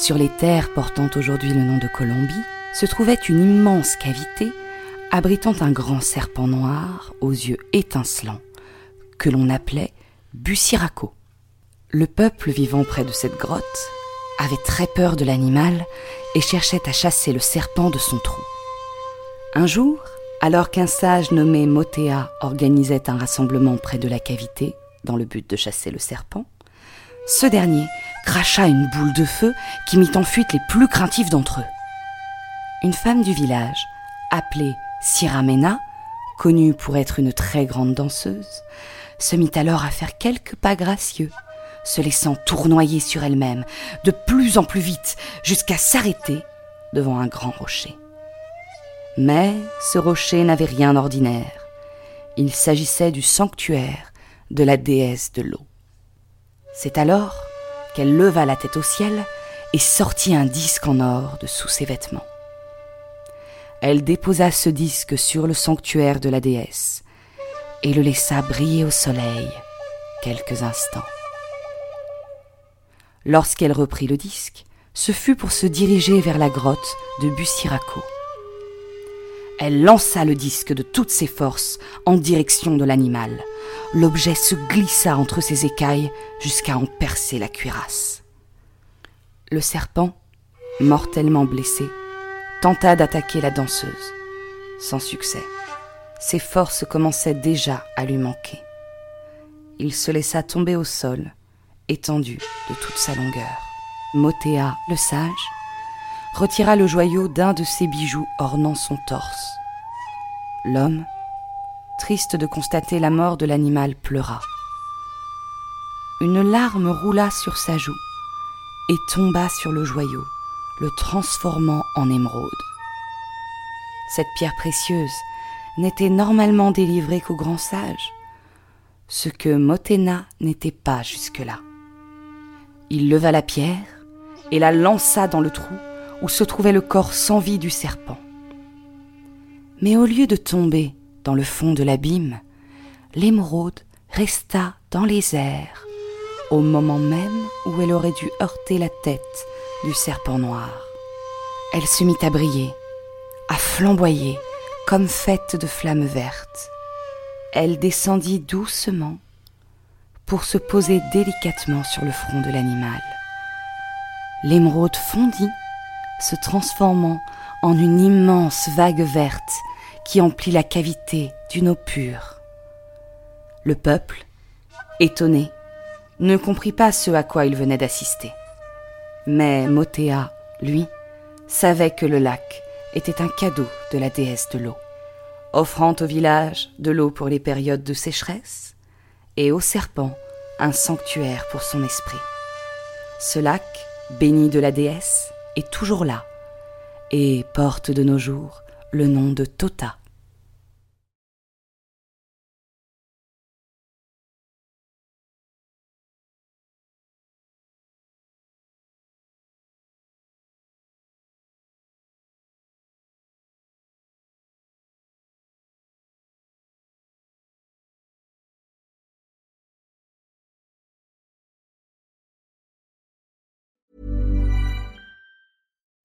sur les terres portant aujourd'hui le nom de Colombie, se trouvait une immense cavité abritant un grand serpent noir aux yeux étincelants, que l'on appelait Bussiraco. Le peuple vivant près de cette grotte avait très peur de l'animal et cherchait à chasser le serpent de son trou. Un jour, alors qu'un sage nommé Motea organisait un rassemblement près de la cavité dans le but de chasser le serpent, ce dernier cracha une boule de feu qui mit en fuite les plus craintifs d'entre eux. Une femme du village, appelée Siramena, connue pour être une très grande danseuse, se mit alors à faire quelques pas gracieux, se laissant tournoyer sur elle-même de plus en plus vite jusqu'à s'arrêter devant un grand rocher. Mais ce rocher n'avait rien d'ordinaire. Il s'agissait du sanctuaire de la déesse de l'eau. C'est alors qu'elle leva la tête au ciel et sortit un disque en or de sous ses vêtements. Elle déposa ce disque sur le sanctuaire de la déesse et le laissa briller au soleil quelques instants. Lorsqu'elle reprit le disque, ce fut pour se diriger vers la grotte de Bussiraco. Elle lança le disque de toutes ses forces en direction de l'animal. L'objet se glissa entre ses écailles jusqu'à en percer la cuirasse. Le serpent, mortellement blessé, tenta d'attaquer la danseuse. Sans succès. Ses forces commençaient déjà à lui manquer. Il se laissa tomber au sol, étendu de toute sa longueur. Motea, le sage, retira le joyau d'un de ses bijoux ornant son torse. L'homme, triste de constater la mort de l'animal, pleura. Une larme roula sur sa joue et tomba sur le joyau, le transformant en émeraude. Cette pierre précieuse n'était normalement délivrée qu'au grand sage, ce que Motena n'était pas jusque-là. Il leva la pierre et la lança dans le trou où se trouvait le corps sans vie du serpent. Mais au lieu de tomber dans le fond de l'abîme, l'émeraude resta dans les airs, au moment même où elle aurait dû heurter la tête du serpent noir. Elle se mit à briller, à flamboyer, comme faite de flammes vertes. Elle descendit doucement pour se poser délicatement sur le front de l'animal. L'émeraude fondit, se transformant en une immense vague verte qui emplit la cavité d'une eau pure. Le peuple, étonné, ne comprit pas ce à quoi il venait d'assister. Mais Motea, lui, savait que le lac était un cadeau de la déesse de l'eau, offrant au village de l'eau pour les périodes de sécheresse et au serpent un sanctuaire pour son esprit. Ce lac, béni de la déesse, est toujours là et porte de nos jours le nom de Tota.